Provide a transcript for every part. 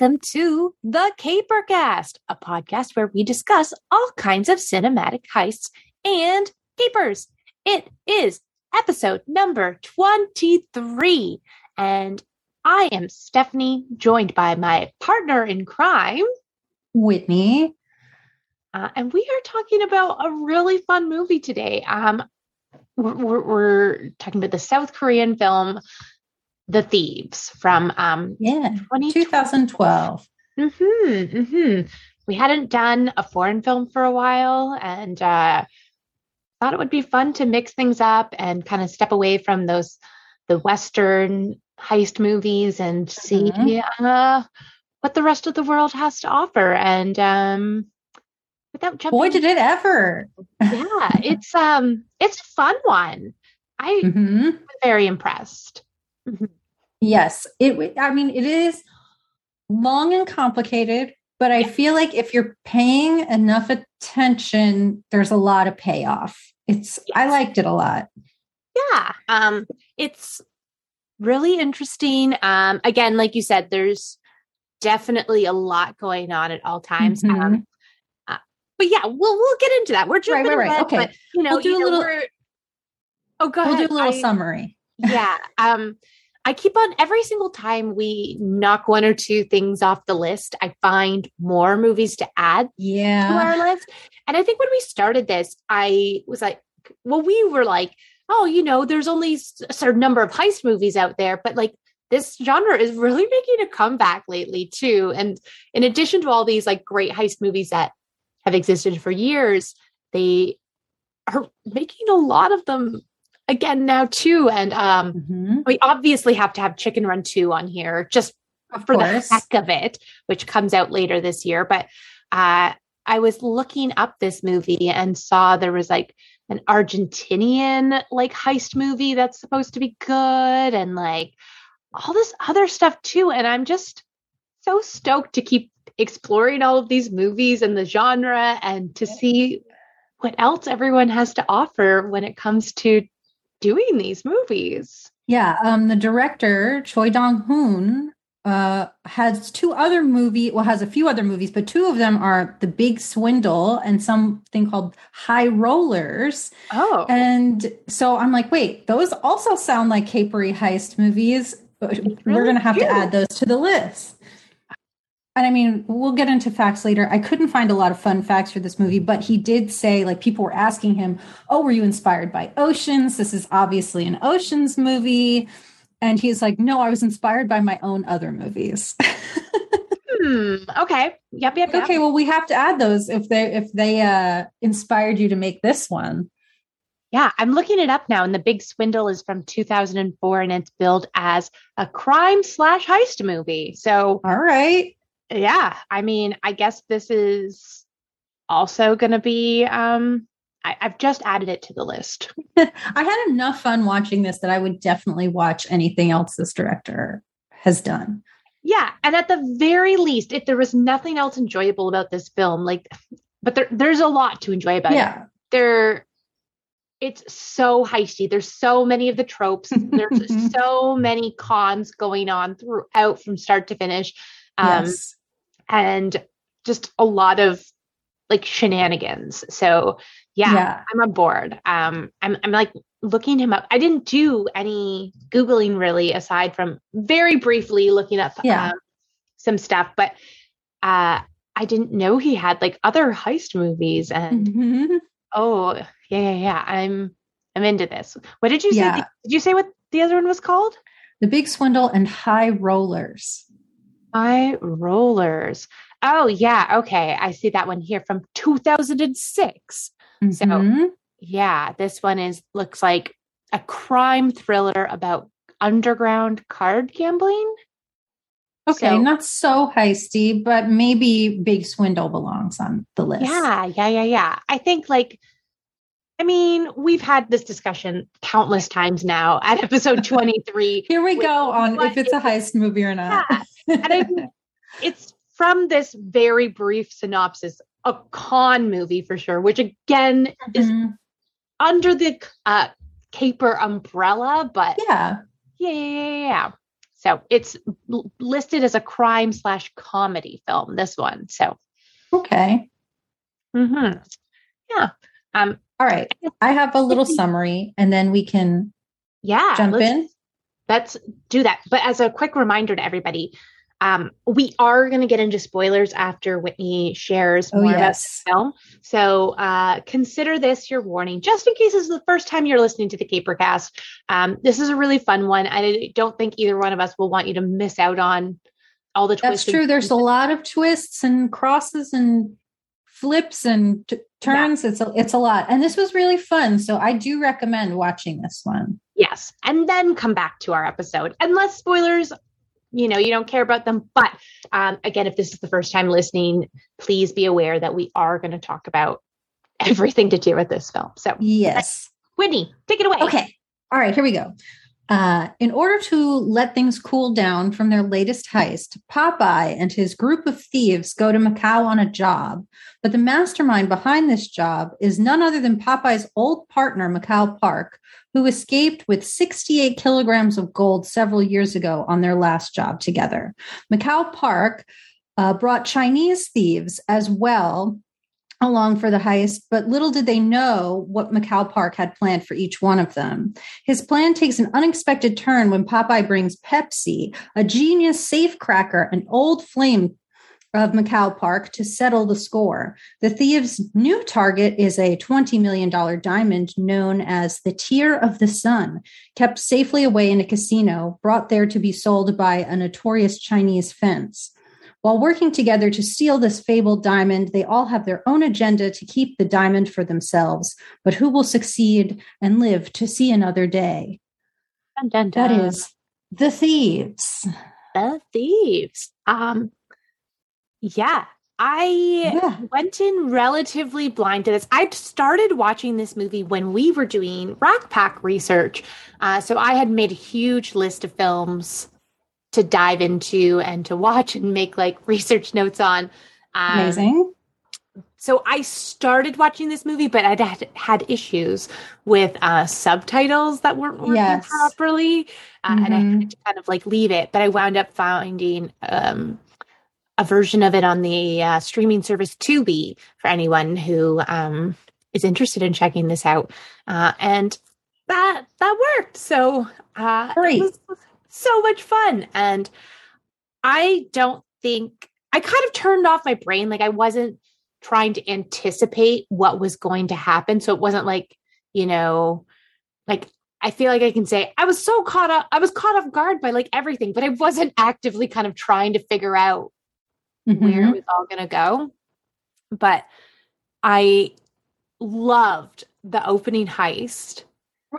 Welcome to the Capercast, a podcast where we discuss all kinds of cinematic heists and capers. It is episode number 23, and I am Stephanie, joined by my partner in crime, Whitney. Uh, and we are talking about a really fun movie today. Um, we're, we're, we're talking about the South Korean film The Thieves from um, yeah 2012. Mm-hmm, mm-hmm. We hadn't done a foreign film for a while, and uh, thought it would be fun to mix things up and kind of step away from those the Western heist movies and see mm-hmm. uh, what the rest of the world has to offer. And um, without jumping, boy, did it ever! yeah, it's um, it's a fun one. I mm-hmm. very impressed. Mm-hmm. Yes, it. I mean, it is long and complicated, but I feel like if you're paying enough attention, there's a lot of payoff. It's. Yes. I liked it a lot. Yeah, um, it's really interesting. Um, again, like you said, there's definitely a lot going on at all times. Mm-hmm. Um, uh, but yeah, we'll we'll get into that. We're jumping right, right, right. okay. But, you know, we'll do a little. Oh, go we'll ahead. do a little I, summary. yeah. Um, I keep on every single time we knock one or two things off the list, I find more movies to add yeah. to our list. And I think when we started this, I was like, well, we were like, oh, you know, there's only a certain number of heist movies out there, but like this genre is really making a comeback lately too. And in addition to all these like great heist movies that have existed for years, they are making a lot of them again now too. And um, mm-hmm. we obviously have to have Chicken Run 2 on here just of for course. the heck of it, which comes out later this year. But uh, I was looking up this movie and saw there was like an Argentinian like heist movie that's supposed to be good and like all this other stuff too. And I'm just so stoked to keep exploring all of these movies and the genre and to see what else everyone has to offer when it comes to doing these movies. Yeah, um, the director Choi Dong Hoon uh, has two other movie. Well, has a few other movies, but two of them are The Big Swindle and something called High Rollers. Oh, and so I'm like, wait, those also sound like capery heist movies. Really We're going to have to add those to the list and I mean, we'll get into facts later. I couldn't find a lot of fun facts for this movie, but he did say, like, people were asking him, Oh, were you inspired by Oceans? This is obviously an Oceans movie. And he's like, No, I was inspired by my own other movies. hmm. Okay. Yep, yep, yep. Okay, well, we have to add those if they if they uh inspired you to make this one. Yeah, I'm looking it up now, and the Big Swindle is from 2004, and it's billed as a crime slash heist movie. So, all right, yeah, I mean, I guess this is also going to be. Um, I, I've just added it to the list. I had enough fun watching this that I would definitely watch anything else this director has done. Yeah, and at the very least, if there was nothing else enjoyable about this film, like, but there, there's a lot to enjoy about it. yeah. it. There, it's so heisty. There's so many of the tropes. There's so many cons going on throughout from start to finish. Um, yes and just a lot of like shenanigans. So yeah, yeah, I'm on board. Um, I'm I'm like looking him up. I didn't do any googling really aside from very briefly looking up yeah. um, some stuff, but uh, I didn't know he had like other heist movies. And mm-hmm. oh yeah, yeah, yeah. I'm I'm into this. What did you say? Yeah. Did you say what the other one was called? The Big Swindle and High Rollers. High rollers. Oh, yeah. Okay. I see that one here from 2006. Mm-hmm. So, yeah, this one is looks like a crime thriller about underground card gambling. Okay, so, not so heisty, but maybe Big Swindle belongs on the list. Yeah, yeah, yeah, yeah. I think like I mean, we've had this discussion countless times now at episode 23. Here we go on if it's a heist movie or not. Yeah. And I, it's from this very brief synopsis, a con movie for sure, which again mm-hmm. is under the uh, caper umbrella, but yeah. yeah, yeah, yeah, yeah. So it's l- listed as a crime slash comedy film. This one. So Okay. mm-hmm. yeah. Um. All right. I have a little summary and then we can Yeah. jump let's- in. let's do that. But as a quick reminder to everybody, um, we are going to get into spoilers after Whitney shares Oh, more about the film. So uh, consider this your warning, just in case this is the first time you're listening to the Capercast. Um, this is a really fun one. I don't think either one of us will want you to miss out on all the That's twists. and true. There's a lot of twists and crosses and flips and t- turns. It's a, it's a lot. And this was really fun. So I do recommend watching this one. Yes. And then come back to our episode. Unless spoilers, you know, you don't care about them. But um, again, if this is the first time listening, please be aware that we are going to talk about everything to do with this film. So, Yes. Whitney, take it away. Okay. All right, here we go. Uh, in order to let things cool down from their latest heist, Popeye and his group of thieves go to Macau on a job. But the mastermind behind this job is none other than Popeye's old partner, Macau Park, who escaped with 68 kilograms of gold several years ago on their last job together. Macau Park uh, brought Chinese thieves as well along for the heist, but little did they know what Macau Park had planned for each one of them. His plan takes an unexpected turn when Popeye brings Pepsi, a genius safecracker, an old flame of Macau Park to settle the score. The thieves' new target is a $20 million diamond known as the Tear of the Sun, kept safely away in a casino, brought there to be sold by a notorious Chinese fence. While working together to steal this fabled diamond, they all have their own agenda to keep the diamond for themselves. But who will succeed and live to see another day? Dun, dun, dun. is the thieves. the thieves. Um, yeah, I Yeah. went in relatively blind to this. I started watching this movie when we were doing Rack Pack research. Uh, so I had made a huge list of films to dive into and to watch and make like research notes on. Um, Amazing. So I started watching this movie, but I'd had, had issues with uh, subtitles that weren't working Yes. properly, uh, and I had to kind of like leave it. But I wound up finding um, a version of it on the uh, streaming service Tubi for anyone who um, is interested in checking this out, uh, and that that worked. So uh, Great. it was so much fun, and I don't think I kind of turned off my brain. Like I wasn't trying to anticipate what was going to happen. So it wasn't like, you know, like I feel like I can say I was so caught up, I was caught off guard by like everything, but I wasn't actively kind of trying to figure out where Mhm. it was all going to go. But I loved the opening heist.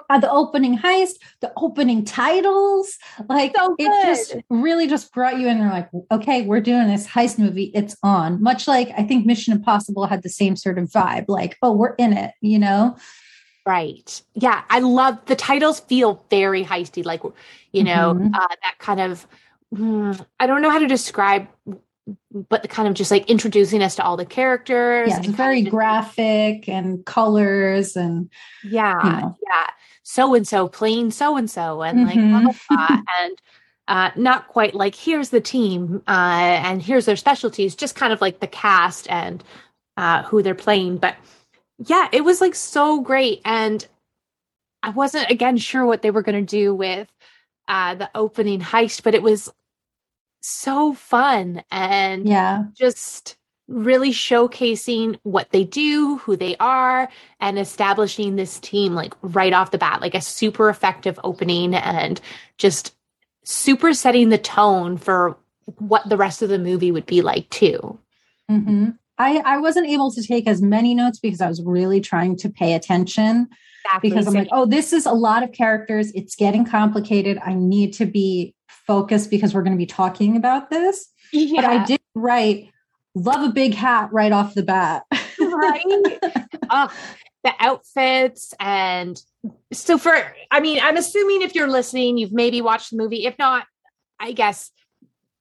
Uh, the opening heist, the opening titles, like So it just really just brought you in. You're like, okay, we're doing this heist movie. It's on. Much like I think Mission Impossible had the same sort of vibe. Like, oh, we're in it. You know? Right. Yeah. I love the titles feel very heisty, like, you know, Mhm. uh, that kind of, mm, I don't know how to describe, but the kind of just like introducing us to all the characters. Yeah, it's very kind of just- graphic and colors and Yeah. you know. Yeah. So and so playing so and so and like, blah, Mhm. blah, blah. and uh, not quite like, here's the team uh, and here's their specialties, just kind of like the cast and uh, who they're playing. But yeah, it was like so great. And I wasn't again sure what they were going to do with uh, the opening heist, but it was so fun and yeah. just really showcasing what they do, who they are, and establishing this team like right off the bat, like a super effective opening and just super setting the tone for what the rest of the movie would be like too. hmm I, I wasn't able to take as many notes because I was really trying to pay attention because I'm like, oh, this is a lot of characters. It's getting complicated. I need to be focused because we're going to be talking about this. But I did write, love a big hat right off the bat. right? oh, the outfits and so for I mean, I'm assuming if you're listening, you've maybe watched the movie. If not, I guess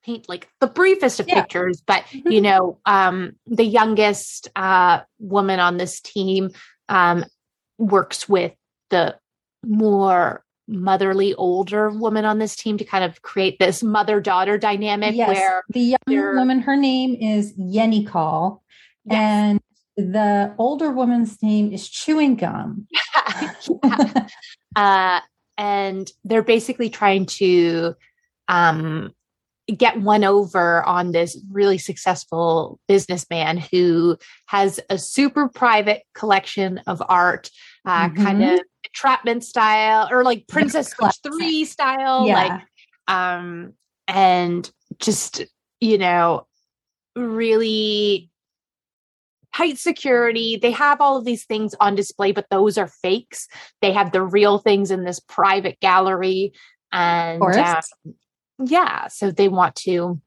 paint like the briefest of Yeah. pictures, but you know, um the youngest uh woman on this team um works with the more motherly older woman on this team to kind of create this mother daughter dynamic yes, where the young woman, her name is Yenicall, yes. and the older woman's name is Chewing Gum. yeah. uh, and they're basically trying to um, get one over on this really successful businessman who has a super private collection of art, uh, mm-hmm. kind of entrapment style or like Princess Switch 3 style. Yeah. Like, um, and just, you know, really tight security. They have all of these things on display, but those are fakes. They have the real things in this private gallery. And um, yeah, so they want to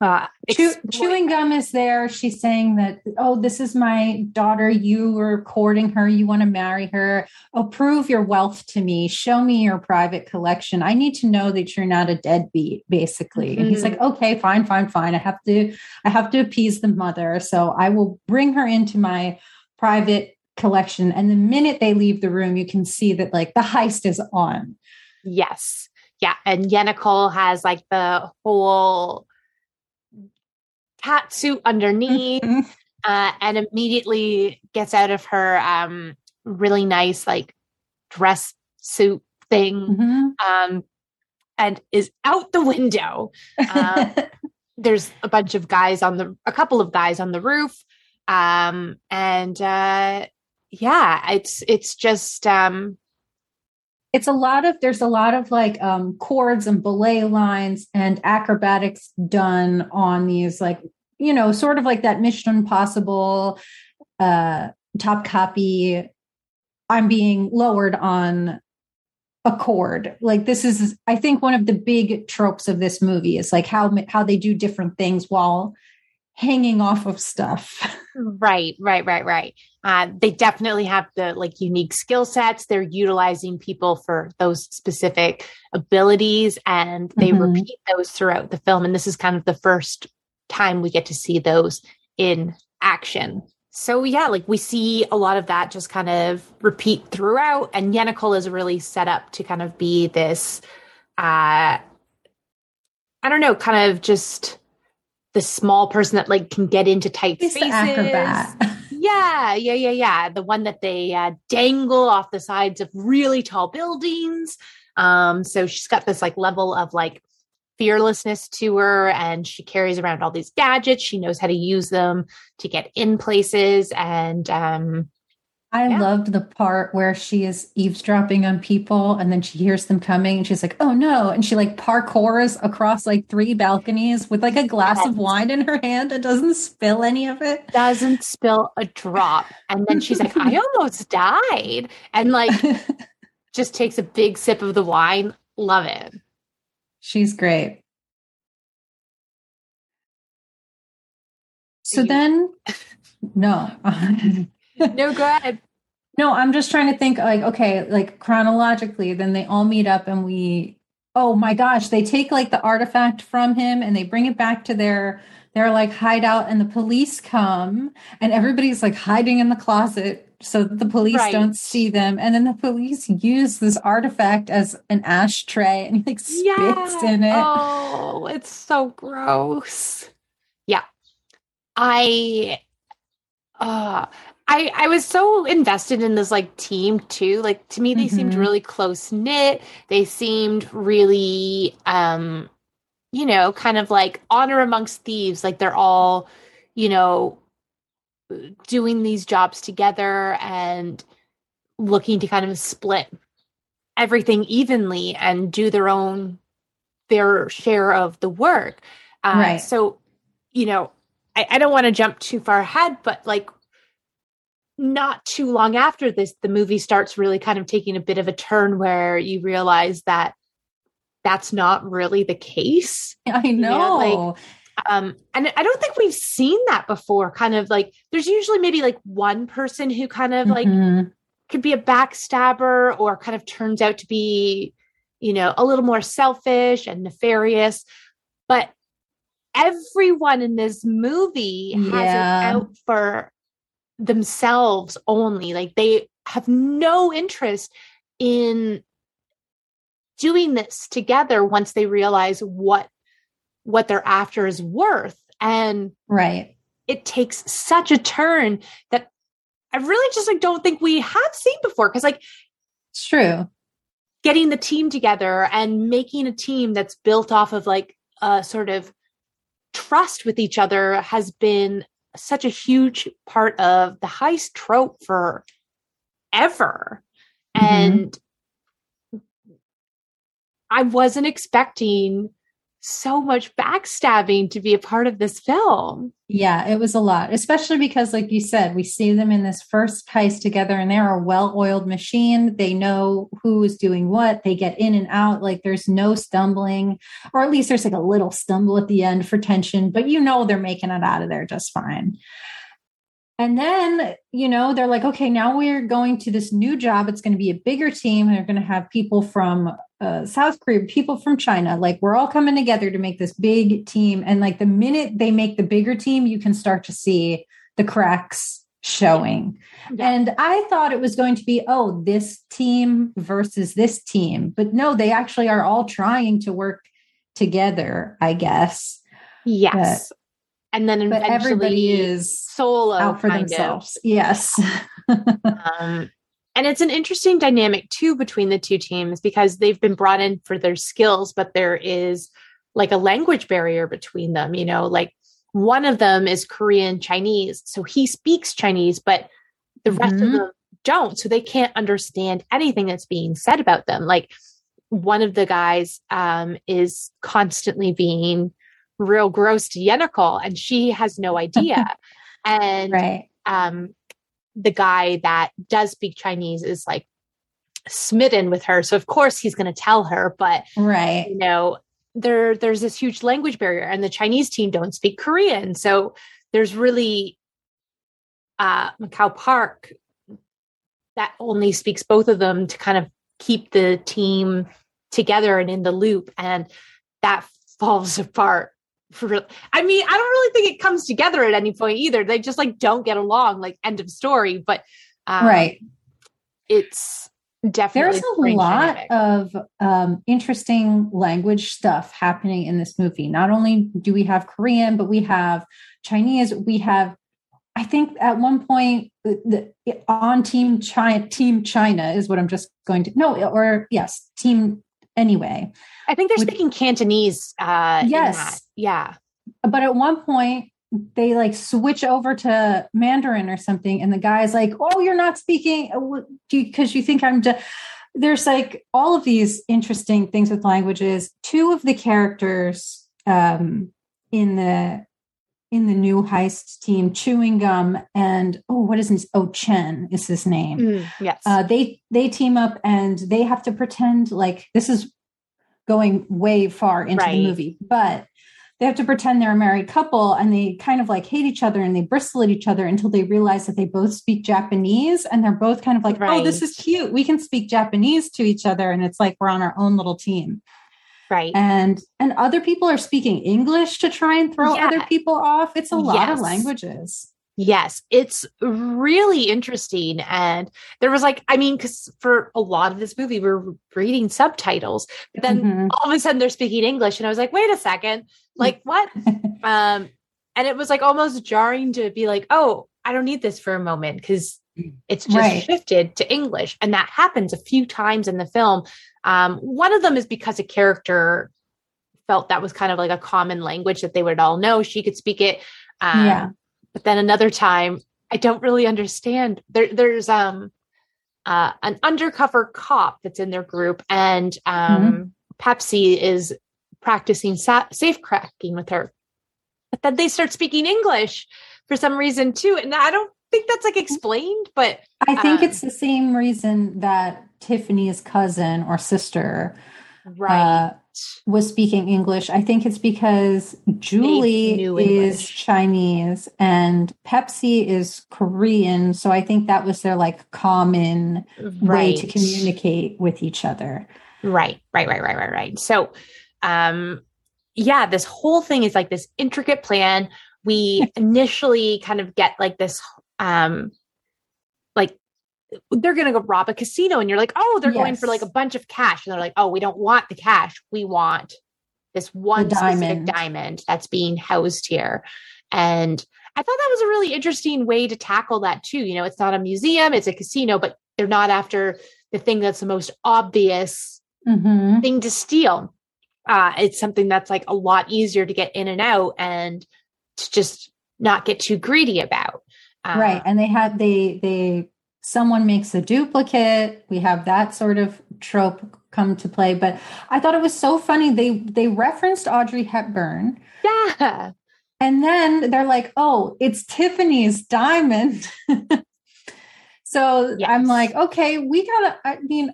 uh, Chew, chewing gum is there. She's saying that, oh, this is my daughter. You were courting her. You want to marry her. Oh, prove your wealth to me. Show me your private collection. I need to know that you're not a deadbeat, basically. Mm-hmm. And he's like, mm-hmm. okay, fine, fine, fine. I have to, I have to appease the mother. So I will bring her into my private collection. And the minute they leave the room, you can see that like the heist is on. Yes. Yeah. And Yenicall has like the whole cat suit underneath mm-hmm. uh, and immediately gets out of her um, really nice like dress suit thing mm-hmm. um, and is out the window. Uh, there's a bunch of guys on the a couple of guys on the roof um, and uh, yeah it's it's just um, it's a lot of there's a lot of like um cords and belay lines and acrobatics done on these like you know sort of like that mission impossible uh Topkapi i'm being lowered on a cord like this is i think one of the big tropes of this movie is like how how they do different things while hanging off of stuff. Right, right, right, right. Uh, they definitely have the like unique skill sets. They're utilizing people for those specific abilities and they mm-hmm. repeat those throughout the film. And this is kind of the first time we get to see those in action. So yeah, like we see a lot of that just kind of repeat throughout. And Yenicall is really set up to kind of be this uh I don't know, kind of just the small person that like can get into tight He's spaces. acrobat. yeah, yeah, yeah, yeah. The one that they uh, dangle off the sides of really tall buildings. Um, so she's got this like level of like fearlessness to her and she carries around all these gadgets. She knows how to use them to get in places and um I yeah. loved the part where she is eavesdropping on people and then she hears them coming and she's like, oh no. And she like parkours across like three balconies with like a glass yes. of wine in her hand and doesn't spill any of it. Doesn't spill a drop. And then she's like, I almost died. And like just takes a big sip of the wine. Love it. She's great. So then, no. no, go ahead. No, I'm just trying to think like, okay, like chronologically, then they all meet up and we, oh my gosh, they take like the artifact from him and they bring it back to their, their like hideout and the police come and everybody's like hiding in the closet so that the police right. don't see them. And then the police use this artifact as an ashtray and he like spits yeah. in it. Oh, it's so gross. Yeah. I, uh, I I was so invested in this like team too. Like to me, they mm-hmm. seemed really close knit. They seemed really, um, you know, kind of like honor amongst thieves. Like they're all, you know, doing these jobs together and looking to kind of split everything evenly and do their own their share of the work. Uh, right. So, you know, I, I don't want to jump too far ahead, but like not too long after this, the movie starts really kind of taking a bit of a turn where you realize that that's not really the case. I know. You know like, um, and I don't think we've seen that before. Kind of like there's usually maybe like one person who kind of mm-hmm. like could be a backstabber or kind of turns out to be, you know, a little more selfish and nefarious. But everyone in this movie yeah. has it out for themselves only like they have no interest in doing this together once they realize what what they're after is worth. And right. it takes such a turn that i really just like don't think we have seen before because like it's true. getting the team together and making a team that's built off of like a sort of trust with each other has been such a huge part of the heist trope for ever mm-hmm. and I wasn't expecting so much backstabbing to be a part of this film. Yeah, it was a lot, especially because, like you said, we see them in this first heist together and they're a well oiled machine. They know who is doing what, they get in and out. Like there's no stumbling, or at least there's like a little stumble at the end for tension, but you know they're making it out of there just fine. And then, you know, they're like, okay, now we're going to this new job. It's going to be a bigger team. They're going to have people from uh, South Korea, people from China. Like, we're all coming together to make this big team. And like, the minute they make the bigger team, you can start to see the cracks showing. Yeah. And I thought it was going to be, oh, this team versus this team. But no, they actually are all trying to work together, I guess. Yes. But, and then but everybody is solo out for themselves. Of. Yes. um, and it's an interesting dynamic too between the two teams because they've been brought in for their skills, but there is like a language barrier between them. You know, like one of them is Korean Chinese, so he speaks Chinese, but the rest mm-hmm. of them don't, so they can't understand anything that's being said about them. Like one of the guys um, is constantly being real gross to Yenicall and she has no idea. and right. um, the guy that does speak Chinese is like smitten with her. So of course he's going to tell her, but right. you know, there there's this huge language barrier and the Chinese team don't speak Korean. So there's really uh Macau Park that only speaks both of them to kind of keep the team together and in the loop and that falls apart. I mean, I don't really think it comes together at any point either. They just like don't get along, like end of story. But um, right, it's definitely there's a lot dynamic. of um, interesting language stuff happening in this movie. Not only do we have Korean, but we have Chinese. We have, I think, at one point the, on Team China, Team China is what I'm just going to no, or yes, Team anyway. I think they're With, speaking Cantonese. Uh, yes. Yeah. But at one point, they like switch over to Mandarin or something, and the guy's like, "Oh, you're not speaking because uh, you, you, think I'm." De-. There's like all of these interesting things with languages. Two of the characters um, in the in the new heist team, chewing gum and oh, what is his? Oh, Chen is his name. Mm, yes. Uh, they they team up and they have to pretend like this is going way far into right. the movie, but they have to pretend they're a married couple and they kind of like hate each other and they bristle at each other until they realize that they both speak Japanese and they're both kind of like, right. oh, this is cute. We can speak Japanese to each other. And it's like we're on our own little team. Right. And and other people are speaking English to try and throw yeah. other people off. It's a lot yes. of languages. Yes, it's really interesting. And there was like, I mean, because for a lot of this movie, we're reading subtitles, but then mm-hmm. all of a sudden they're speaking English. And I was like, wait a second, like what? um, and it was like almost jarring to be like, oh, I don't need this for a moment because it's just right. shifted to English. And that happens a few times in the film. Um, one of them is because a character felt that was kind of like a common language that they would all know. She could speak it. Um, yeah but then another time, I don't really understand. There, there's um uh, an undercover cop that's in their group, and um, mm-hmm. Pepsi is practicing sa- safe cracking with her. But then they start speaking English for some reason too, and I don't think that's like explained. But I think um, it's the same reason that Tiffany's cousin or sister, right. Uh, was speaking English. I think it's because Julie is Chinese and Pepsi is Korean. So I think that was their like common right. way to communicate with each other. Right, right, right, right, right, right. So, um, yeah, this whole thing is like this intricate plan. We initially kind of get like this, um, like they're going to go rob a casino and you're like, "Oh, they're going for like a bunch of cash." And they're like, "Oh, we don't want the cash. We want this one The specific diamond. diamond that's being housed here." And I thought that was a really interesting way to tackle that too. You know, it's not a museum, it's a casino, but they're not after the thing that's the most obvious Mhm. thing to steal. Uh, it's something that's like a lot easier to get in and out and to just not get too greedy about. Uh, right and they have they they someone makes a duplicate we have that sort of trope come to play but i thought it was so funny they they referenced audrey hepburn Yeah. and then they're like oh it's tiffany's diamond so Yes. i'm like okay we gotta i mean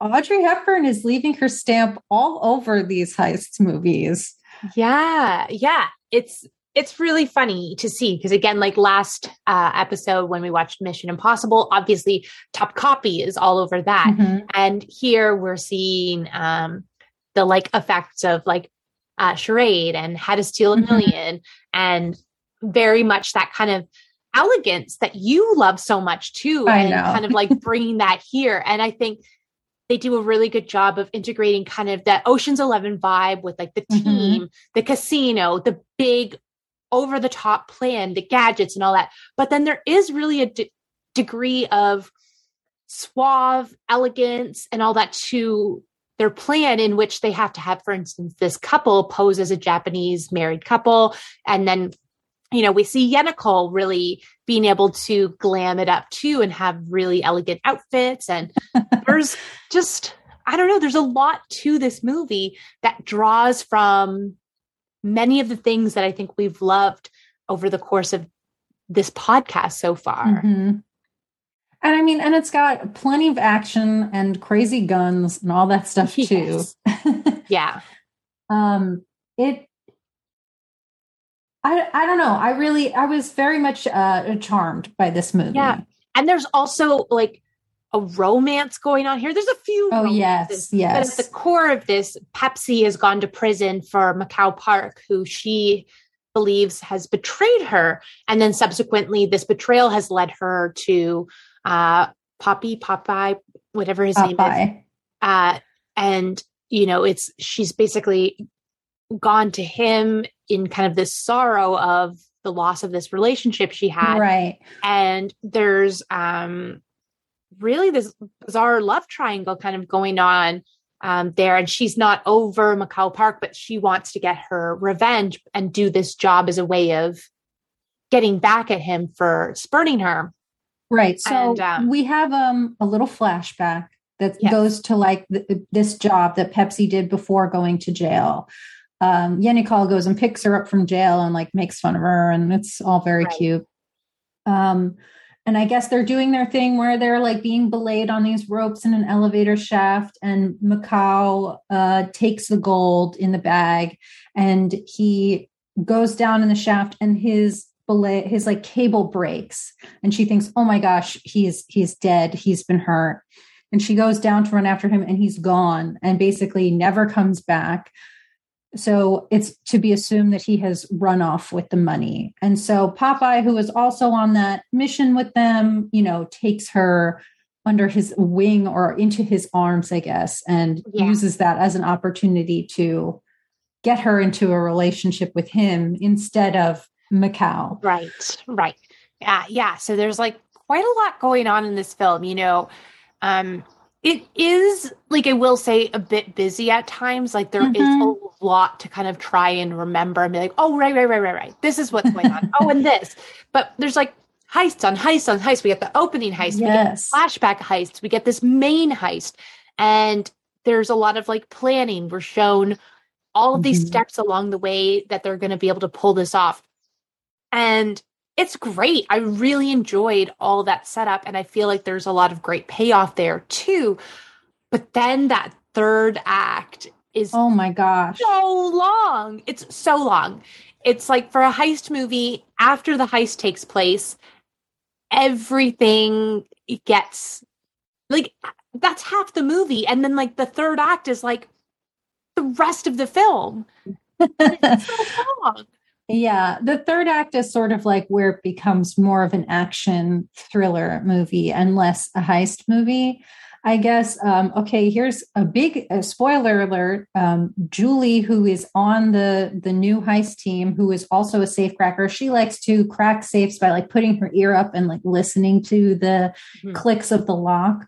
audrey hepburn is leaving her stamp all over these heist movies Yeah. Yeah. It's, it's really funny to see because again, like last uh, episode when we watched Mission Impossible, obviously Topkapi is all over that. Mhm. and here we're seeing um the like effects of like uh charade and how to steal a Mhm. million and very much that kind of elegance that you love so much too I and know. kind of like bringing that here and i think they do a really good job of integrating kind of that oceans 11 vibe with like the Mhm. team the casino the big over the top plan the gadgets and all that. But then there is really a degree of suave elegance and all that to their plan in which they have to have for instance this couple pose as a japanese married couple. And then you know we see Yenicall really being able to glam it up too and have really elegant outfits. And there's just i don't know there's a lot to this movie that draws from many of the things that i think we've loved over the course of this podcast so far Mhm. And I mean, and it's got plenty of action and crazy guns and all that stuff too. Yes. yeah um, it, I, I don't know. I really, I was very much uh, charmed by this movie. Yeah. and there's also like a romance going on here. There's a few. Oh, romances, yes, But at the core of this, Pepsi has gone to prison for Macau Park, who she believes has betrayed her, and then subsequently, this betrayal has led her to uh, Poppy Popeye, whatever his name is, Popeye. uh, and you know, it's she's basically gone to him in kind of this sorrow of the loss of this relationship she had Right. and there's um really this bizarre love triangle kind of going on um there and she's not over Macau Park but she wants to get her revenge and do this job as a way of getting back at him for spurning her Right. So And, um, we have um a little flashback that Yes. goes to like th- this job that Pepsi did before going to jail. Um, Yenicall goes and picks her up from jail and like makes fun of her, and it's all very Right. cute. Um, and I guess they're doing their thing where they're like being belayed on these ropes in an elevator shaft, and Macau uh, takes the gold in the bag, and he goes down in the shaft, and his belay his like cable breaks, and she thinks, "Oh my gosh, he's he's dead. He's been hurt." And she goes down to run after him, and he's gone, and basically never comes back. So it's to be assumed that he has run off with the money. And so Popeye, who is also on that mission with them, you know, takes her under his wing or into his arms, I guess, and Yeah. uses that as an opportunity to get her into a relationship with him instead of Macau. Right, right. Yeah, yeah. So there's like quite a lot going on in this film, you know. Um it is like I will say a bit busy at times. Like there is Mhm. a lot to kind of try and remember and be like, oh right, right, right, right, right. This is what's going on. oh, and this. But there's like heists on heists on heists. We get the opening heist, we get Yes. flashback heists, we get this main heist, and there's a lot of like planning. We're shown all of these Mhm. steps along the way that they're going to be able to pull this off. And it's great. I really enjoyed all that setup. And I feel like there's a lot of great payoff there too. But then that third act is Oh my gosh. so long. It's so long. It's like for a heist movie, after the heist takes place, everything gets like that's half the movie. And then like the third act is like the rest of the film. It's so long. Yeah, the third act is sort of like where it becomes more of an action thriller movie and less a heist movie. I guess. Um, okay, here's a big uh, spoiler alert. Um, Julie, who is on the the new heist team, who is also a safecracker, she likes to crack safes by like putting her ear up and like listening to the mm-hmm. clicks of the lock.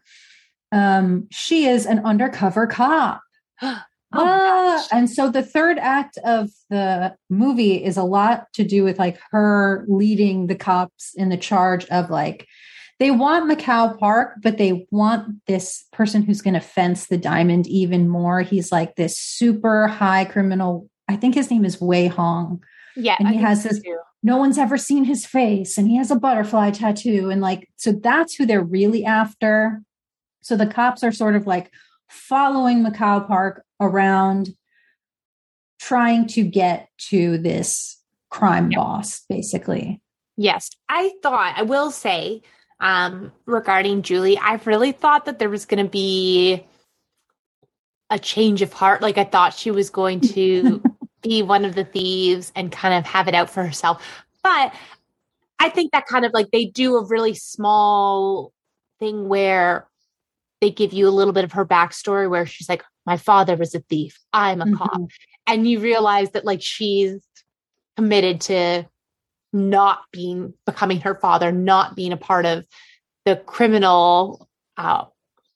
Um, she is an undercover cop. Oh ah, and so the third act of the movie is a lot to do with like her leading the cops in the charge of like they want Macau Park, but they want this person who's going to fence the diamond even more. He's like this super high criminal. I think his name is Wei Hong. Yeah. And he has this, too. no one's ever seen his face and he has a butterfly tattoo. And like, so that's who they're really after. So the cops are sort of like following Macau Park around trying to get to this crime yep. boss, basically. Yes. I thought, I will say, um, regarding Julie. I really thought that there was going to be a change of heart. Like I thought she was going to be one of the thieves and kind of have it out for herself. But I think that kind of like they do a really small thing where they give you a little bit of her backstory where she's like, My father was a thief. I'm a mm-hmm. cop. And you realize that like she's committed to not being becoming her father, not being a part of the criminal uh,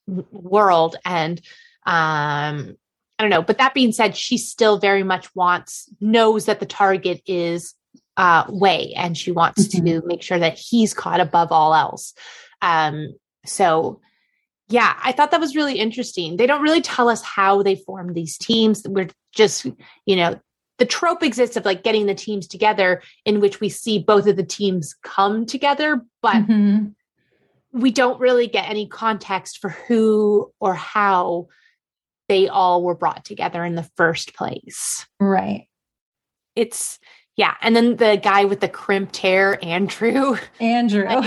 world. And um, I don't know. But that being said, she still very much wants, knows that the target is uh, Wei, and she wants mm-hmm. to make sure that he's caught above all else. Um, so, yeah, I thought that was really interesting. They don't really tell us how they formed these teams. We're just, you know, the trope exists of like getting the teams together in which we see both of the teams come together, but mm-hmm. we don't really get any context for who or how they all were brought together in the first place. Right. It's yeah, and then the guy with the crimped hair, Andrew. Andrew.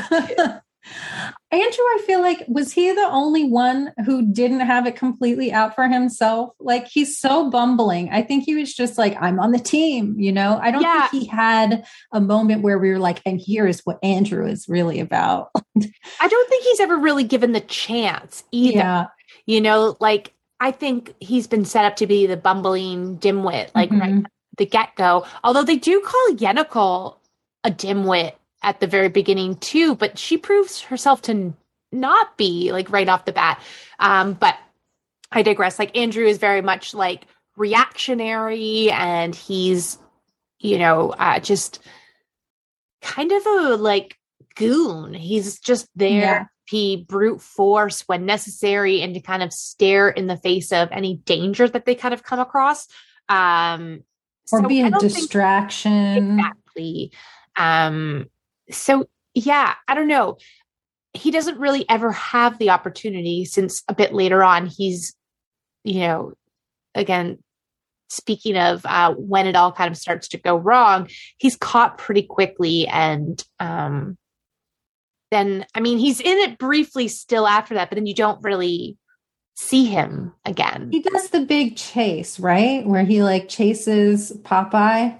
Andrew, I feel like was he the only one who didn't have it completely out for himself? Like he's so bumbling. I think he was just like, I'm on the team, you know? I don't yeah. think he had a moment where we were like, and here's what Andrew is really about. I don't think he's ever really given the chance either. Yeah. You know, like I think he's been set up to be the bumbling dimwit, like mm-hmm. right the get go. Although they do call Yenicall a dimwit at the very beginning too, but she proves herself to not be like right off the bat. Um, but I digress. Like Andrew is very much like reactionary and he's, you know, uh, just kind of a like goon. He's just there yeah. He brute force when necessary and to kind of stare in the face of any danger that they kind of come across. Um, or so be a distraction. Exactly. Um, so yeah, I don't know. He doesn't really ever have the opportunity since a bit later on he's, you know, again, speaking of uh, when it all kind of starts to go wrong, he's caught pretty quickly. And um, then, I mean, he's in it briefly still after that, but then you don't really see him again. He does the big chase, right? Where he like chases Popeye.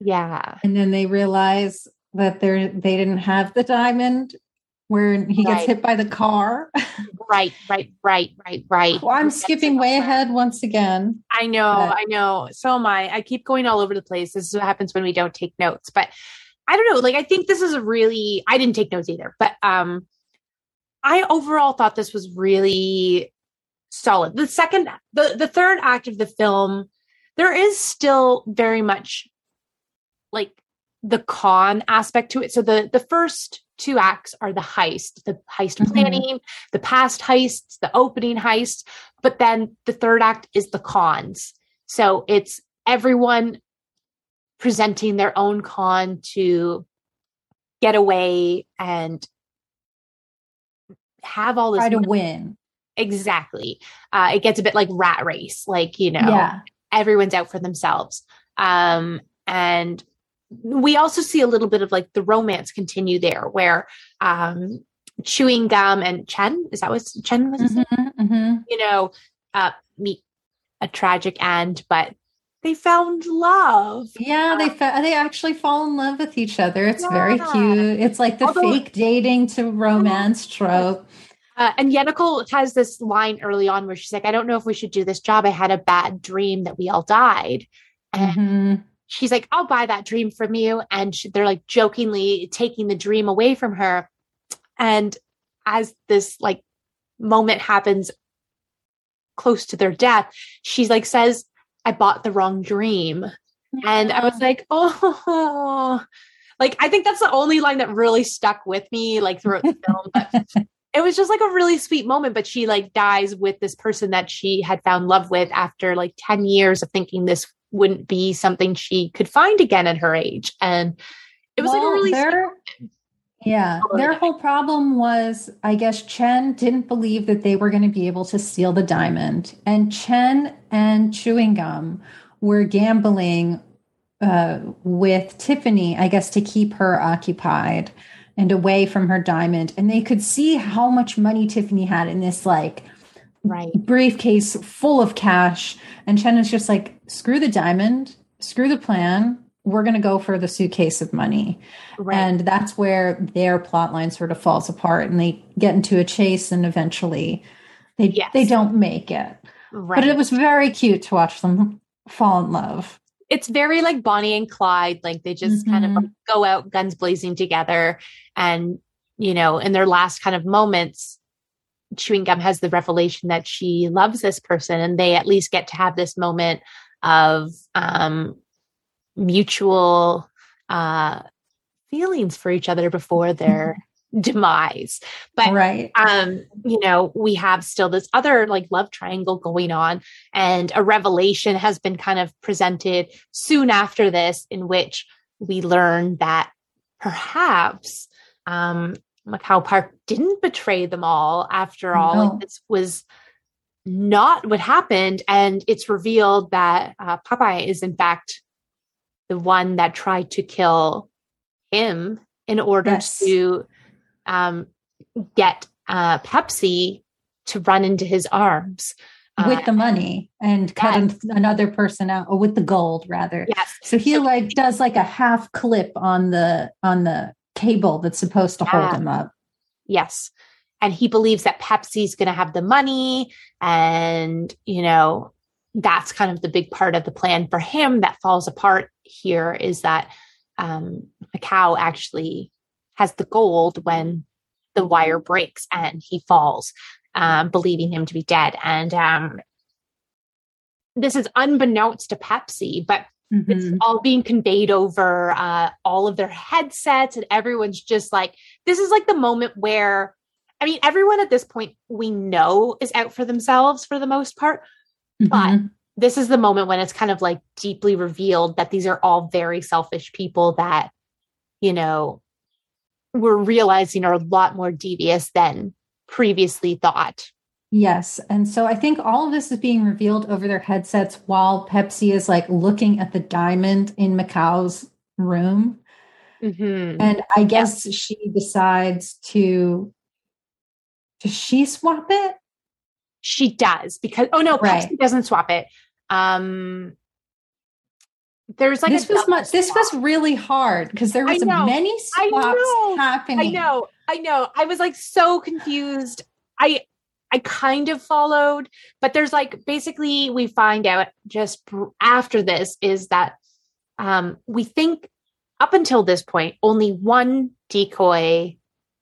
Yeah. And then they realize that they they didn't have the diamond where he gets right. hit by the car. right, right, right, right, right. Well, I'm skipping way ahead once again. I know, but. I know. So am I. I keep going all over the place. This is what happens when we don't take notes. But I don't know. Like I think this is a really I didn't take notes either, but um I overall thought this was really solid. The second the the third act of the film, there is still very much like the con aspect to it. So the the first two acts are the heist, the heist mm-hmm. planning, the past heists, the opening heist, but then the third act is the cons. So it's everyone presenting their own con to get away and have all this try to money. win. Exactly. Uh, it gets a bit like rat race, like you know, yeah. everyone's out for themselves. Um, and we also see a little bit of like the romance continue there where um chewing gum and chen is that what chen was mm-hmm, mm-hmm. you know uh meet a tragic end but they found love. Yeah, they fa- they actually fall in love with each other. It's yeah. very cute. It's like the Although, fake dating to romance trope. Uh, and Yenicall has this line early on where she's like, "I don't know if we should do this job. I had a bad dream that we all died." And mm-hmm. She's like, "I'll buy that dream from you." And she, they're like jokingly taking the dream away from her. And as this like moment happens close to their death, she's like says, I bought the wrong dream. Yeah. And I was like, oh, like I think that's the only line that really stuck with me like throughout the film. But it was just like a really sweet moment. But she like dies with this person that she had found love with after like 10 years of thinking this wouldn't be something she could find again at her age. And it was well, like a really yeah, their whole problem was I guess Chen didn't believe that they were going to be able to steal the diamond. And Chen and Chewing Gum were gambling uh, with Tiffany, I guess, to keep her occupied and away from her diamond. And they could see how much money Tiffany had in this like right. briefcase full of cash. And Chen is just like, screw the diamond, screw the plan we're going to go for the suitcase of money. Right. And that's where their plot line sort of falls apart and they get into a chase and eventually they yes. they don't make it. Right. But it was very cute to watch them fall in love. It's very like Bonnie and Clyde, like they just mm-hmm. kind of mm-hmm. go out guns blazing together and you know, in their last kind of moments chewing gum has the revelation that she loves this person and they at least get to have this moment of um mutual uh, feelings for each other before their demise. But right. um, you know, we have still this other like love triangle going on, and a revelation has been kind of presented soon after this, in which we learn that perhaps um Macau Park didn't betray them all after all. No. Like this was not what happened, and it's revealed that uh, Popeye is in fact the one that tried to kill him in order yes. to um, get uh, Pepsi to run into his arms with uh, the money and cut yes. another person out or with the gold rather yes so he like does like a half clip on the on the cable that's supposed to yeah. hold him up yes and he believes that pepsi's going to have the money and you know that's kind of the big part of the plan for him that falls apart here is that um, Macau actually has the gold when the wire breaks and he falls, um, believing him to be dead. And um, this is unbeknownst to Pepsi, but mm-hmm. it's all being conveyed over uh, all of their headsets, and everyone's just like, this is like the moment where, I mean, everyone at this point we know is out for themselves for the most part, mm-hmm. but this is the moment when it's kind of like deeply revealed that these are all very selfish people that, you know, we're realizing are a lot more devious than previously thought. Yes. And so I think all of this is being revealed over their headsets while Pepsi is like looking at the diamond in Macau's room. Mm-hmm. And I guess she decides to, does she swap it? She does because, oh no, right. Pepsi doesn't swap it um there's like this was much this was really hard because there was many swaps I happening. I know, I know. I was like so confused. I I kind of followed, but there's like basically we find out just after this is that um we think up until this point only one decoy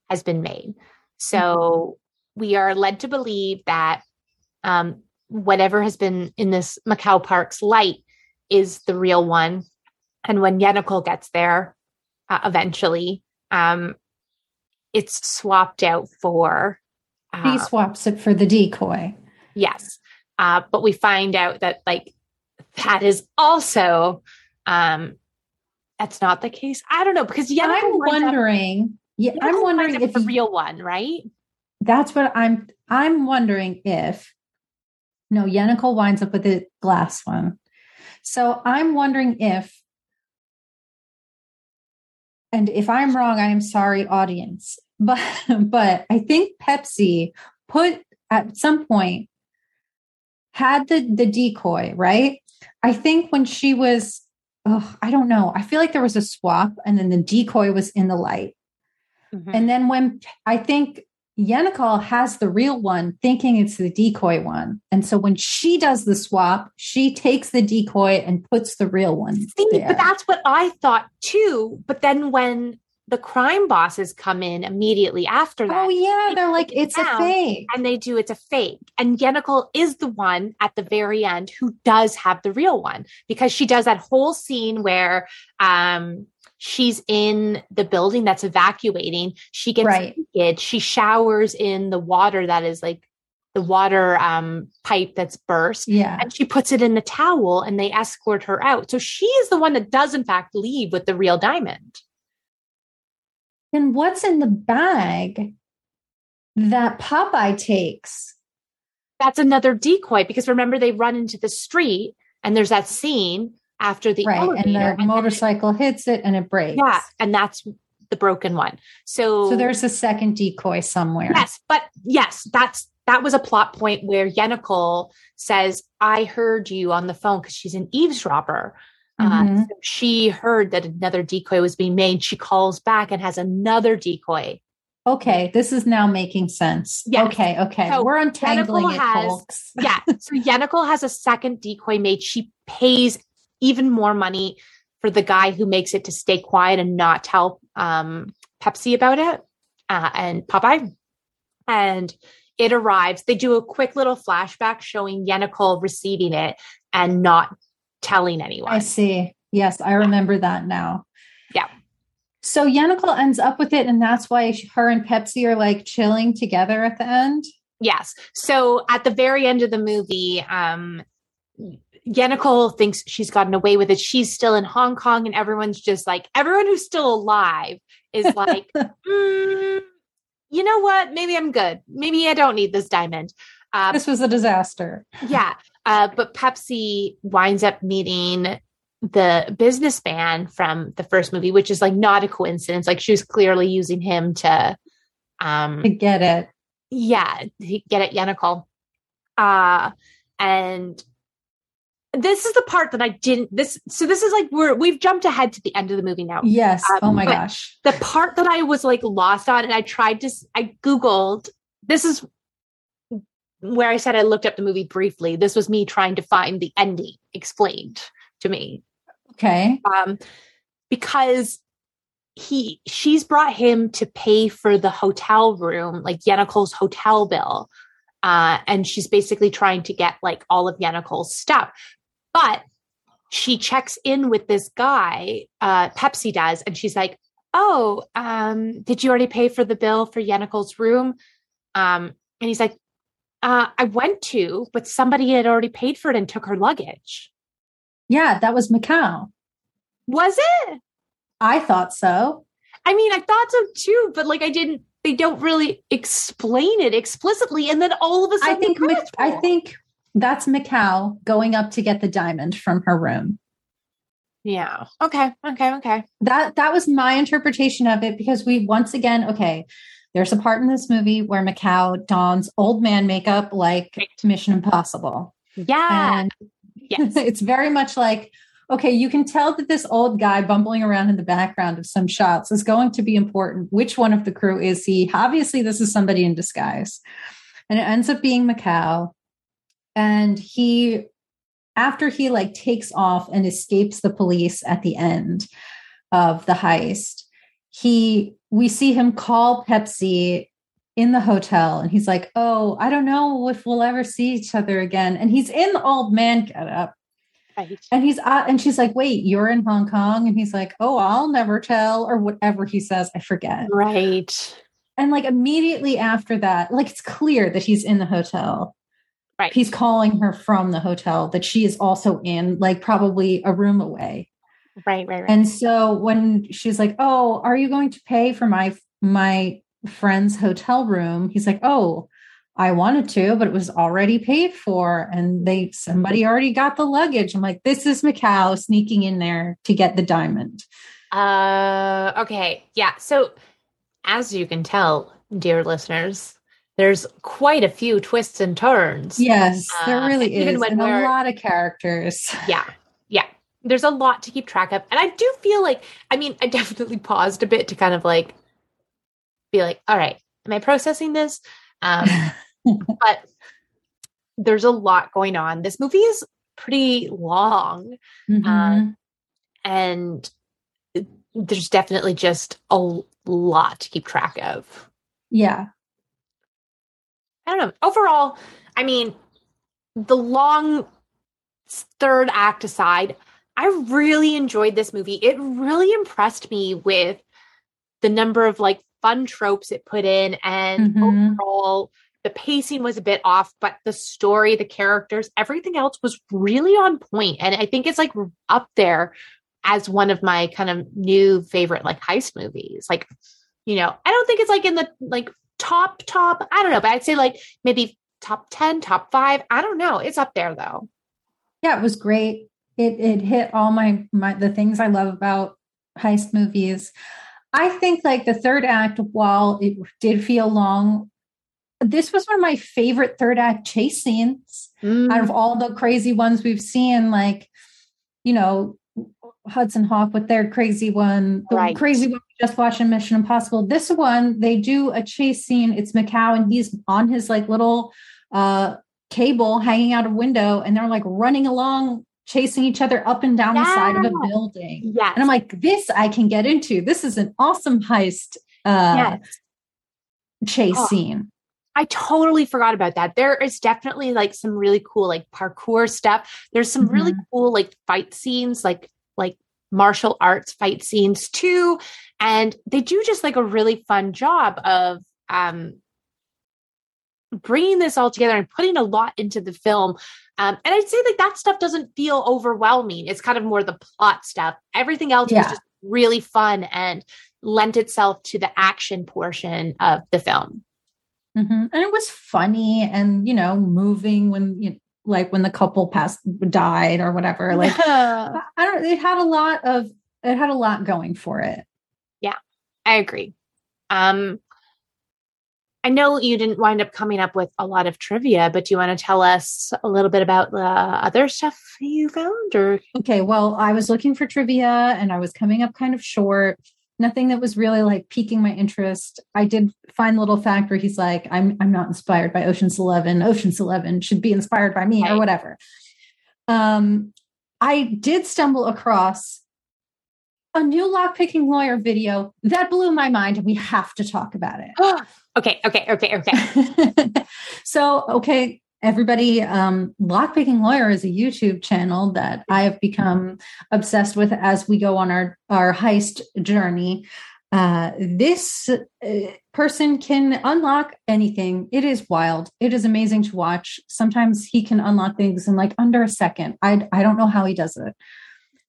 has been made. So mm-hmm. We are led to believe that um whatever has been in this Macau Park's light is the real one. And when Yenicall gets there, uh, eventually, um, it's swapped out for. Uh, he swaps it for the decoy. Yes. Uh, but we find out that, like, that is also, um, that's not the case. I don't know because Yenicall I'm wondering. Up, yeah, I'm wondering if the real one, right? That's what I'm. I'm wondering if no, Yenicall winds up with the glass one. So I'm wondering if, and if I'm wrong, I am sorry, audience. But but I think Pepsi put at some point had the the decoy, right? I think when she was, oh, I don't know. I feel like there was a swap, and then the decoy was in the light. Mm-hmm. And then when I think Yenicall has the real one, thinking it's the decoy one. And so when she does the swap, she takes the decoy and puts the real one. See, there. but that's what I thought too. But then when the crime bosses come in immediately after that. Oh yeah, they they're like it's a fake, and they do it's a fake. And Yenicall is the one at the very end who does have the real one because she does that whole scene where um she's in the building that's evacuating. She gets right. naked. She showers in the water that is like the water um, pipe that's burst. Yeah. And she puts it in the towel and they escort her out. So she is the one that does, in fact, leave with the real diamond. And what's in the bag that Popeye takes? That's another decoy because remember, they run into the street and there's that scene after the right, and the and motorcycle it, hits it and it breaks. Yeah, and that's the broken one. So, so there's a second decoy somewhere. Yes, but yes, that's that was a plot point where Yenicall says, "I heard you on the phone" because she's an eavesdropper. Uh, mm-hmm. Uh, so she heard that another decoy was being made. She calls back and has another decoy. Okay, this is now making sense. Yes. Okay, okay. So We're untangling Yenicall it, has, folks. yeah. So Yenicall has a second decoy made. She pays even more money for the guy who makes it to stay quiet and not tell um, Pepsi about it uh, and Popeye. And it arrives. They do a quick little flashback showing Yenicall receiving it and not telling anyone. I see. Yes, I remember that now. Yeah. So Yenicall ends up with it, and that's why she, her and Pepsi are like chilling together at the end. Yes. So at the very end of the movie, um, Yenicall thinks she's gotten away with it. She's still in Hong Kong, and everyone's just like, everyone who's still alive is like, mm, you know what? Maybe I'm good. Maybe I don't need this diamond. Uh, this was a disaster. Yeah. Uh, but Pepsi winds up meeting the businessman from the first movie, which is like not a coincidence. Like she was clearly using him to um to get it. Yeah, get it, Yenicall. Uh and this is the part that I didn't this so this is like we're we've jumped ahead to the end of the movie now. Yes. Um, oh my gosh. The part that I was like lost on and I tried to I googled this is where I said I looked up the movie briefly, this was me trying to find the ending explained to me. Okay. Um, because he she's brought him to pay for the hotel room, like Yenicall's hotel bill. Uh, and she's basically trying to get like all of Yenicall's stuff. But she checks in with this guy, uh, Pepsi does, and she's like, Oh, um, did you already pay for the bill for Yenicall's room? Um, and he's like, uh, I went to, but somebody had already paid for it and took her luggage. Yeah, that was Macau. Was it? I thought so. I mean, I thought so too, but like I didn't. They don't really explain it explicitly, and then all of a sudden, I think I think that's Macau going up to get the diamond from her room. Yeah. Okay. Okay. Okay. That that was my interpretation of it because we once again okay there's a part in this movie where Macau dons old man makeup like to Mission Impossible. Yeah. And yes. it's very much like, okay, you can tell that this old guy bumbling around in the background of some shots is going to be important. Which one of the crew is he? Obviously, this is somebody in disguise. And it ends up being Macau. And he, after he like takes off and escapes the police at the end of the heist, he we see him call Pepsi in the hotel and he's like, Oh, I don't know if we'll ever see each other again. And he's in the old man get up. Right. And he's uh, and she's like, Wait, you're in Hong Kong? And he's like, Oh, I'll never tell, or whatever he says. I forget. Right. And like immediately after that, like it's clear that he's in the hotel. Right. He's calling her from the hotel that she is also in, like probably a room away. Right, right, right. And so when she's like, "Oh, are you going to pay for my my friend's hotel room?" He's like, "Oh, I wanted to, but it was already paid for and they somebody already got the luggage." I'm like, "This is Macau sneaking in there to get the diamond." Uh okay. Yeah. So as you can tell, dear listeners, there's quite a few twists and turns. Yes, there uh, really is. Even when a lot of characters. Yeah. Yeah. There's a lot to keep track of. And I do feel like, I mean, I definitely paused a bit to kind of like be like, all right, am I processing this? Um, but there's a lot going on. This movie is pretty long. Mm-hmm. Um, and there's definitely just a lot to keep track of. Yeah. I don't know. Overall, I mean, the long third act aside, I really enjoyed this movie. It really impressed me with the number of like fun tropes it put in and mm-hmm. overall the pacing was a bit off, but the story, the characters, everything else was really on point. And I think it's like up there as one of my kind of new favorite like heist movies. Like, you know, I don't think it's like in the like top, top, I don't know, but I'd say like maybe top 10, top five. I don't know. It's up there though. Yeah, it was great. It it hit all my my the things I love about heist movies. I think like the third act, while it did feel long, this was one of my favorite third act chase scenes mm. out of all the crazy ones we've seen. Like, you know, Hudson Hawk with their crazy one, the right. crazy one we just watching Mission Impossible. This one, they do a chase scene. It's Macau, and he's on his like little uh cable hanging out a window, and they're like running along, chasing each other up and down yeah. the side of a building. Yeah. And I'm like, this I can get into. This is an awesome heist uh yes. chase oh. scene. I totally forgot about that. There is definitely like some really cool like parkour stuff. There's some mm-hmm. really cool like fight scenes, like like martial arts fight scenes too and they do just like a really fun job of um bringing this all together and putting a lot into the film um, and I'd say like that stuff doesn't feel overwhelming. It's kind of more the plot stuff. Everything else yeah. was just really fun and lent itself to the action portion of the film. Mm-hmm. And it was funny and you know moving when you like when the couple passed died or whatever like yeah. i don't it had a lot of it had a lot going for it yeah i agree um i know you didn't wind up coming up with a lot of trivia but do you want to tell us a little bit about the other stuff you found or okay well i was looking for trivia and i was coming up kind of short nothing that was really like piquing my interest. I did find a little fact where he's like, I'm I'm not inspired by Ocean's Eleven. Ocean's Eleven should be inspired by me right. or whatever. Um, I did stumble across a new lockpicking lawyer video that blew my mind, and we have to talk about it. okay, okay, okay, okay. so, okay, everybody um, lockpicking lawyer is a youtube channel that i have become obsessed with as we go on our our heist journey. Uh, this uh, person can unlock anything. It is wild. It is amazing to watch. Sometimes he can unlock things in like under a second. I i don't know how he does it.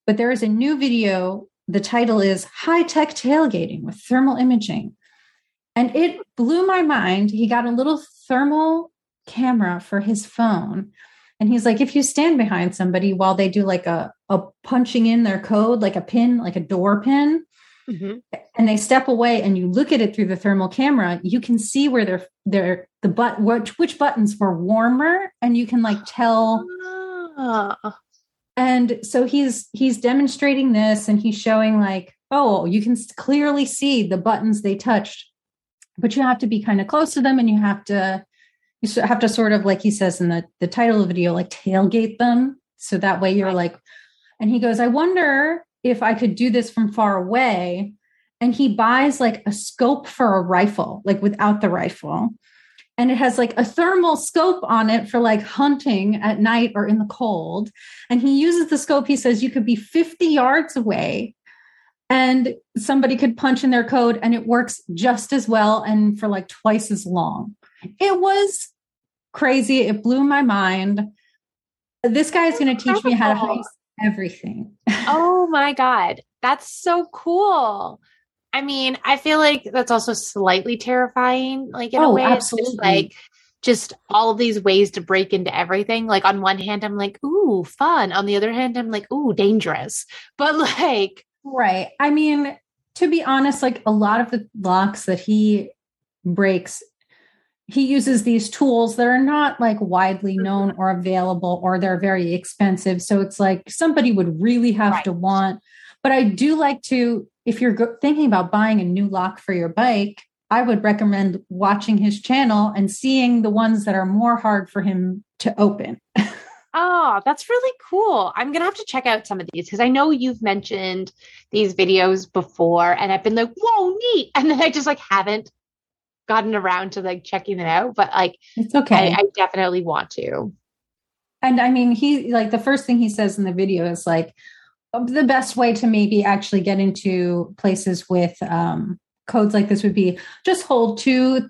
But there is a new video. The title is high tech tailgating with thermal imaging. And it blew my mind. He got a little thermal camera for his phone. And he's like, if you stand behind somebody while they do like a, a punching in their code, like a pin, like a door pin, mm-hmm. and they step away and you look at it through the thermal camera, you can see where they're they're the but which which buttons were warmer, and you can like tell. Ah. And so he's he's demonstrating this and he's showing like, oh, you can clearly see the buttons they touched, but you have to be kind of close to them and you have to you have to sort of like he says in the the title of the video like tailgate them. So that way you're like and he goes i wonder if i could do this from far away. And he buys like a scope for a rifle like without the rifle. And it has like a thermal scope on it for like hunting at night or in the cold. And he uses the scope he says you could be 50 yards away and somebody could punch in their code and it works just as well and for like twice as long it was crazy. It blew my mind. This guy is going to teach me how to heist everything. oh my God. That's so cool. I mean, I feel like that's also slightly terrifying. Like in oh, a way, absolutely. it's just like just all these ways to break into everything. Like on one hand, I'm like, ooh, fun. On the other hand, I'm like, ooh, dangerous. But like, right. I mean, to be honest, like a lot of the locks that he breaks he uses these tools that are not like widely mm-hmm. known or available or they're very expensive so it's like somebody would really have right. to want but i do like to if you're thinking about buying a new lock for your bike i would recommend watching his channel and seeing the ones that are more hard for him to open Oh, that's really cool. I'm going to have to check out some of these because I know you've mentioned these videos before and I've been like, whoa, neat. And then I just like haven't gotten around to like checking it out, but like, it's okay. I, I definitely want to. And I mean, he like the first thing he says in the video is like, the best way to maybe actually get into places with um, codes like this would be just hold two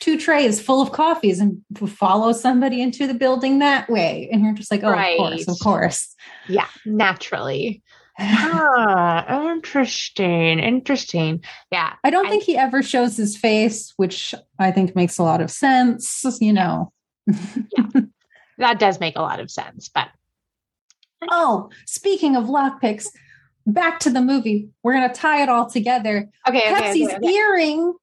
two trays full of coffees and follow somebody into the building that way. And you're just like, oh, right. of course, of course. Yeah, naturally. Ah, interesting. Interesting. Yeah. I don't think he ever shows his face, which I think makes a lot of sense, you know. yeah. That does make a lot of sense. But oh, speaking of lockpicks, back to the movie. We're gonna tie it all together. Okay. Pepsi's okay, okay. earring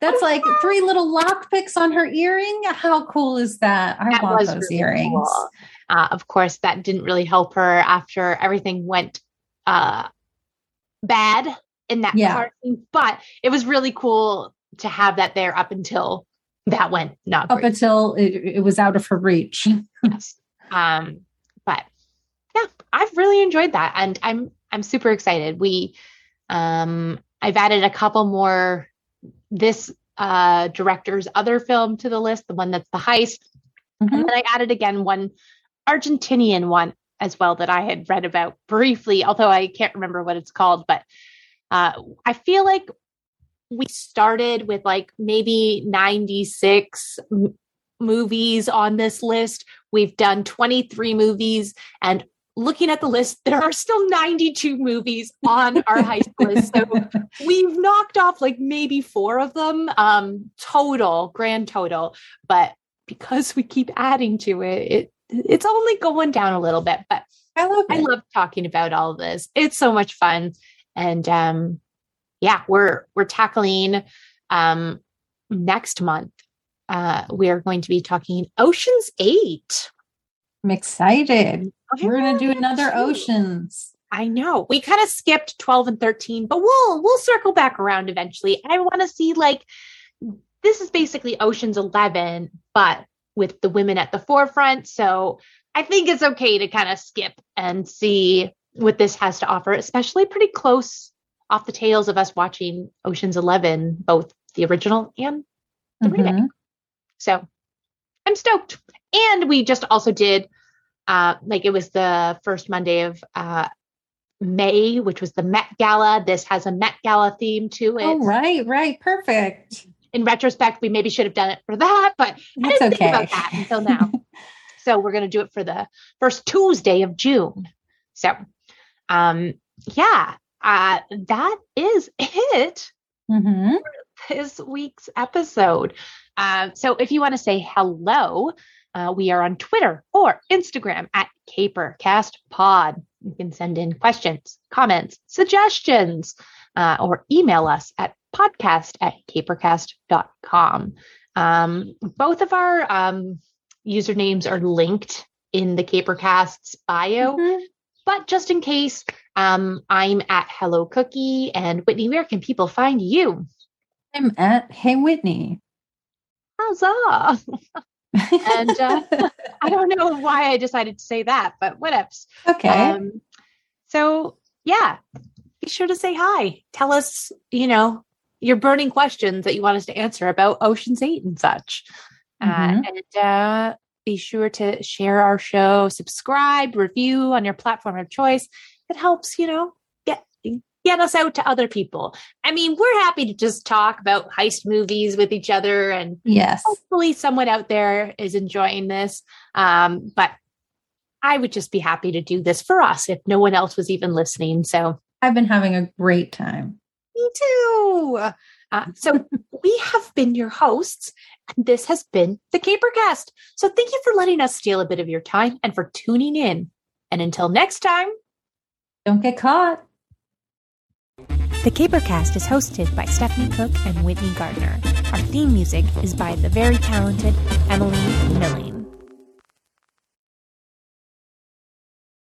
that's like three little lock picks on her earring. How cool is that? I that want those really earrings. Cool. Uh, of course, that didn't really help her after everything went uh, bad in that yeah. part. But it was really cool to have that there up until that went not up great. until it, it, was out of her reach. yes. Um, but yeah, I've really enjoyed that, and I'm I'm super excited. We um, I've added a couple more this uh, director's other film to the list, the one that's the heist. Mm-hmm. And then I added again one Argentinian one as well that I had read about briefly, although I can't remember what it's called. But uh, I feel like we started with like maybe 96 m- movies on this list. We've done 23 movies, and looking at the list, there are still 92 movies on our high school list. So we've knocked off like maybe four of them um, total, grand total. But because we keep adding to it, it it's only going down a little bit. But I love it. I love talking about all of this. It's so much fun. And um yeah, we're we're tackling um next month. Uh we are going to be talking Ocean's 8. I'm excited. We're gonna do another oceans. I know. We kind of skipped 12 and 13, but we'll we'll circle back around eventually. I want to see like this is basically Ocean's 11, but with the women at the forefront. So I think it's okay to kind of skip and see what this has to offer, especially pretty close off the tails of us watching Ocean's 11, both the original and the mm-hmm. remake. So I'm stoked. And we just also did uh, like it was the first Monday of uh, May, which was the Met Gala. This has a Met Gala theme to it. Oh, right, right, perfect. In retrospect, we maybe should have done it for that, but That's I didn't okay. think about that until now. so we're going to do it for the first Tuesday of June. So, um, yeah, uh, that is it mm-hmm. this week's episode. Uh, so if you want to say hello, uh, we are on Twitter or Instagram at CaperCastPod. You can send in questions, comments, suggestions, uh, or email us at podcast at capercast.com. Um, both of our um, usernames are linked in the Capercast's bio, mm-hmm. but just in case, um, I'm at Hello Cookie. And Whitney, where can people find you? I'm at Hey Whitney. Huzzah! and uh, I don't know why I decided to say that, but whatever. Okay. Um, so yeah, be sure to say hi. Tell us, you know, your burning questions that you want us to answer about Ocean's Eight and such. Uh, mm-hmm. Uh, and uh, be sure to share our show, subscribe, review on your platform of choice. It helps, you know, get get us out to other people. I mean, we're happy to just talk about heist movies with each other and yes, hopefully someone out there is enjoying this. Um, but I would just be happy to do this for us if no one else was even listening. So I've been having a great time. Me too. Uh, so we have been your hosts, and this has been the Capercast. So thank you for letting us steal a bit of your time and for tuning in. And until next time, don't get caught. Thank you. The Capercast is hosted by Stephanie Cooke and Whitney Gardner. Our theme music is by the very talented Emily Milling.